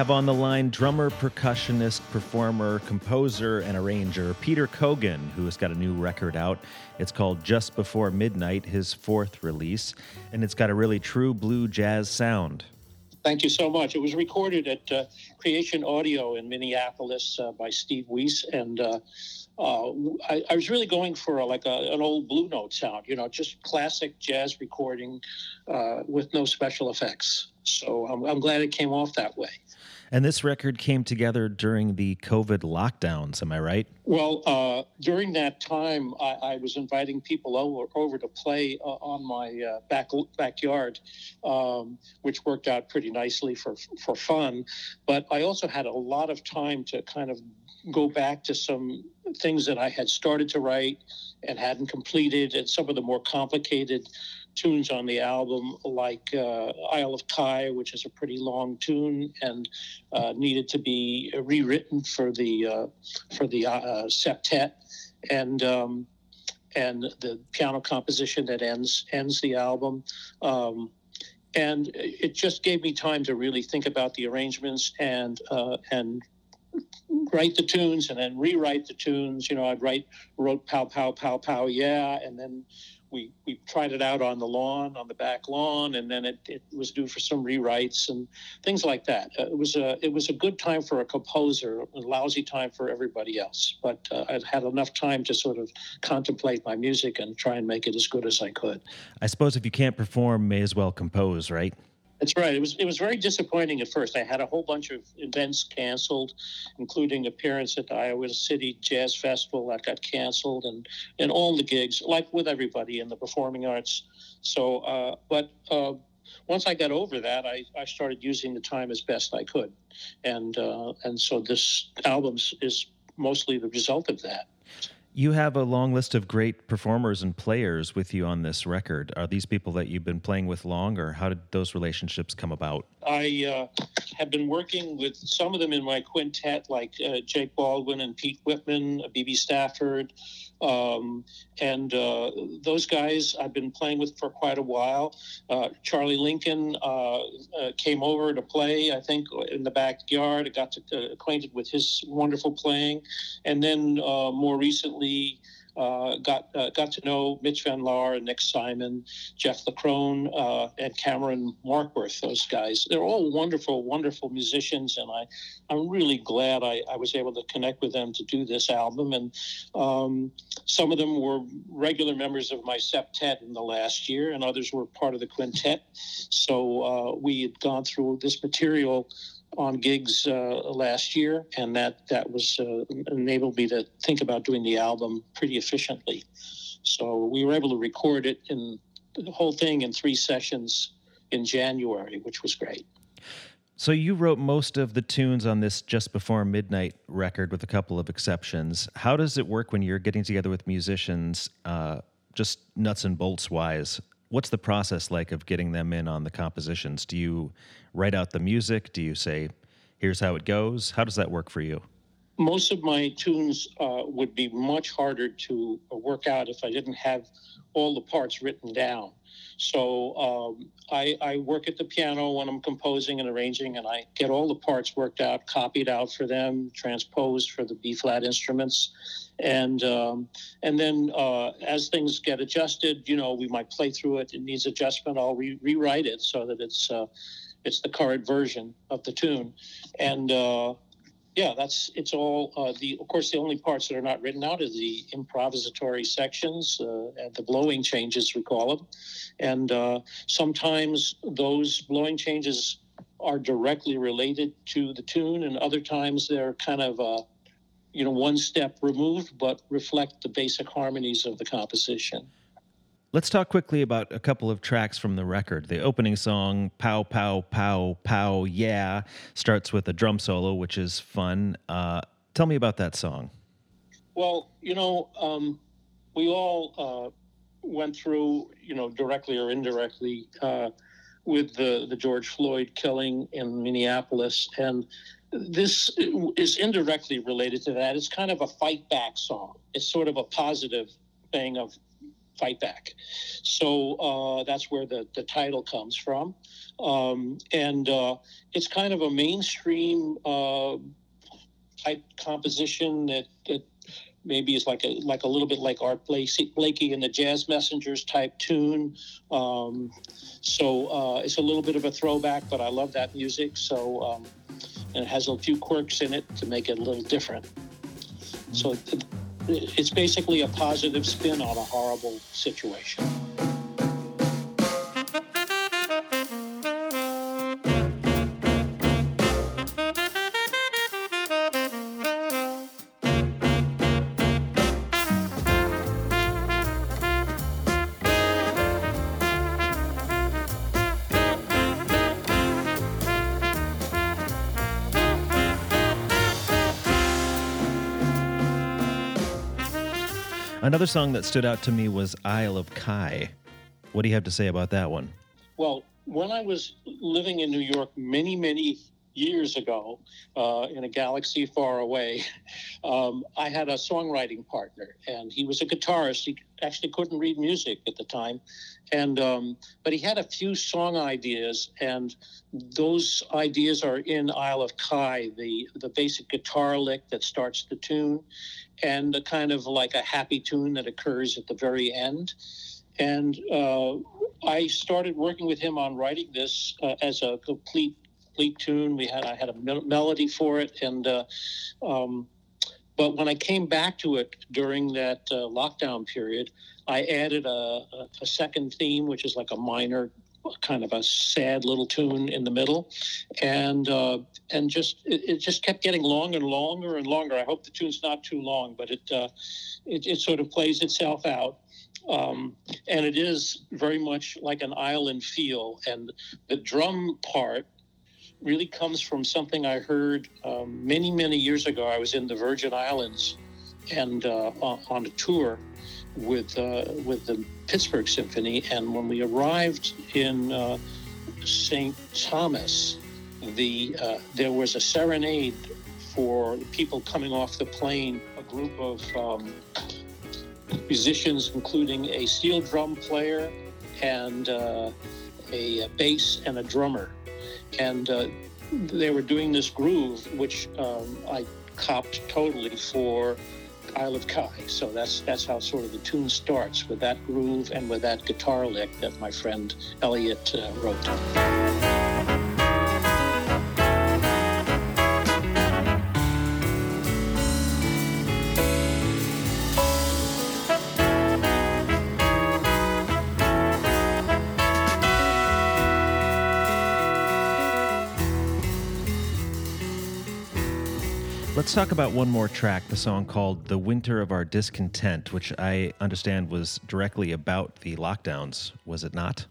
have on the line drummer, percussionist, performer, composer, and arranger Peter Kogan, who has got a new record out. It's called Just Before Midnight, his fourth release, and it's got a really true blue jazz sound. Thank you so much. It was recorded at uh, Creation Audio in Minneapolis uh, by Steve Weiss, and uh, uh, I, I, was really going for like a, an old Blue Note sound, you know, just classic jazz recording uh, with no special effects. So I'm, I'm, glad it came off that way. And this record came together during the COVID lockdowns, am I right? Well, uh, during that time, I, I, was inviting people over, over to play uh, on my uh, back backyard, um, which worked out pretty nicely for for fun. But I also had a lot of time to kind of go back to some things that I had started to write and hadn't completed, and some of the more complicated tunes on the album, like uh, Isle of Skye, which is a pretty long tune and uh, needed to be rewritten for the uh, for the uh, septet, and um, and the piano composition that ends ends the album. Um, and it just gave me time to really think about the arrangements and uh, and write the tunes and then rewrite the tunes. You know, I'd write, wrote pow, pow, pow, pow, yeah. And then we, we tried it out on the lawn, on the back lawn, and then it, it was due for some rewrites and things like that. Uh, it was a it was a good time for a composer, a lousy time for everybody else. But uh, I'd had enough time to sort of contemplate my music and try and make it as good as I could. I suppose if you can't perform, may as well compose, right? That's right. It was it was very disappointing at first. I had a whole bunch of events canceled, including appearance at the Iowa City Jazz Festival that got canceled, and and all the gigs, like with everybody in the performing arts. So, uh, but uh, once I got over that, I, I started using the time as best I could, and uh, and so this album is mostly the result of that. You have a long list of great performers and players with you on this record. Are these people that you've been playing with long, or how did those relationships come about? I uh, have been working with some of them in my quintet, like uh, Jake Baldwin and Pete Whitman, B.B. Stafford, um, and uh, those guys I've been playing with for quite a while. Uh, Charlie Lincoln uh, uh, came over to play, I think, in the backyard. I got to, uh, acquainted with his wonderful playing. And then more recently, uh, got uh, got to know Mitch Van Laar and Nick Simon, Jeff LaCrone, uh, and Cameron Markworth. Those guys, they're all wonderful, wonderful musicians, and I, I'm really glad I, I was able to connect with them to do this album. And um, some of them were regular members of my septet in the last year, and others were part of the quintet. So uh, we had gone through this material on gigs uh, last year, and that that was uh, enabled me to think about doing the album pretty efficiently. So we were able to record it in the whole thing in three sessions in January, which was great. So you wrote most of the tunes on this just before midnight record, with a couple of exceptions. How does it work when you're getting together with musicians, uh, just nuts and bolts wise? What's the process like of getting them in on the compositions? Do you write out the music? Do you say, here's how it goes? How does that work for you? Most of my tunes uh, would be much harder to work out if I didn't have all the parts written down. So um, I, I, work at the piano when I'm composing and arranging, and I get all the parts worked out, copied out for them, transposed for the B flat instruments, and um, and then uh, as things get adjusted, you know, we might play through it. It needs adjustment. I'll re- rewrite it so that it's uh, it's the current version of the tune, and uh, yeah, that's it's all uh, the. Of course, the only parts that are not written out are the improvisatory sections uh, and the blowing changes, we call them, and uh, sometimes those blowing changes are directly related to the tune, and other times they're kind of uh, you know one step removed, but reflect the basic harmonies of the composition. Let's talk quickly about a couple of tracks from the record. The opening song, Pow, Pow, Pow, Pow, Yeah, starts with a drum solo, which is fun. Uh, tell me about that song. Well, you know, um, we all uh, went through, you know, directly or indirectly uh, with the, the George Floyd killing in Minneapolis. And this is indirectly related to that. It's kind of a fight back song. It's sort of a positive thing of fight back. So uh, that's where the, the title comes from. Um, and uh, it's kind of a mainstream uh, type composition that, that maybe is like a like a little bit like Art Blakey, and the Jazz Messengers type tune. Um, so uh, it's a little bit of a throwback, but I love that music. So um, and it has a few quirks in it to make it a little different. So it, it's basically a positive spin on a horrible situation. Another song that stood out to me was Isle of Kai. What do you have to say about that one? Well, when I was living in New York many, many years ago uh, in a galaxy far away, um, I had a songwriting partner, and he was a guitarist. He actually couldn't read music at the time, and um, but he had a few song ideas, and those ideas are in Isle of Kai, the the basic guitar lick that starts the tune, and a kind of like a happy tune that occurs at the very end. And uh, I started working with him on writing this uh, as a complete complete tune. We had I had a me- melody for it, and uh, um, but when I came back to it during that uh, lockdown period, I added a, a, a second theme, which is like a minor kind of a sad little tune in the middle, and uh, and just it, it, just kept getting longer and longer and longer. I hope the tune's not too long, but it uh, it, it, sort of plays itself out. Um, and it is very much like an island feel, and the drum part really comes from something I heard um, many many years ago. I was in the Virgin Islands and uh, on a tour with uh, with the Pittsburgh Symphony, and when we arrived in uh, St. Thomas, the uh, there was a serenade for people coming off the plane. A group of um, musicians, including a steel drum player and uh, a, a, bass and a drummer, and uh, they were doing this groove, which um, I copped totally for Isle of Kai. So that's that's how sort of the tune starts with that groove and with that guitar lick that my friend Elliot uh, wrote. Let's talk about one more track, the song called The Winter of Our Discontent, which I understand was directly about the lockdowns, was it not?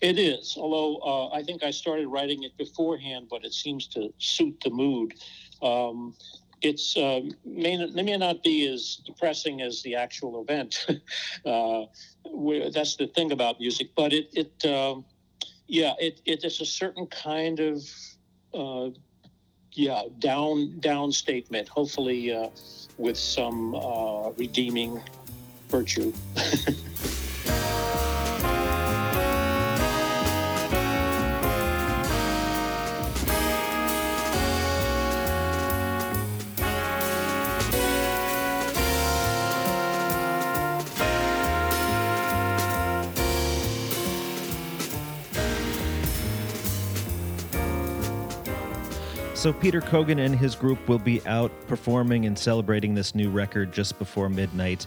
It is, although uh, I think I started writing it beforehand, but it seems to suit the mood. Um, it's uh, may, may not be as depressing as the actual event. uh, that's the thing about music, but it, it uh, yeah, it, it is a certain kind of uh, yeah, down down statement. Hopefully, uh, with some uh, redeeming virtue. So, Peter Kogan and his group will be out performing and celebrating this new record just before midnight.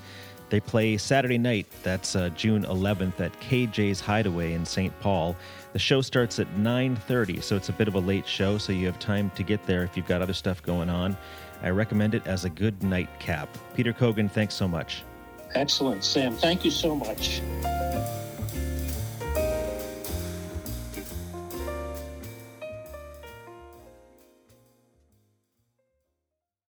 They play Saturday night, that's uh, June 11th, at KJ's Hideaway in St. Paul. The show starts at 9:30, so it's a bit of a late show, so you have time to get there if you've got other stuff going on. I recommend it as a good nightcap. Peter Kogan, thanks so much. Excellent, Sam. Thank you so much.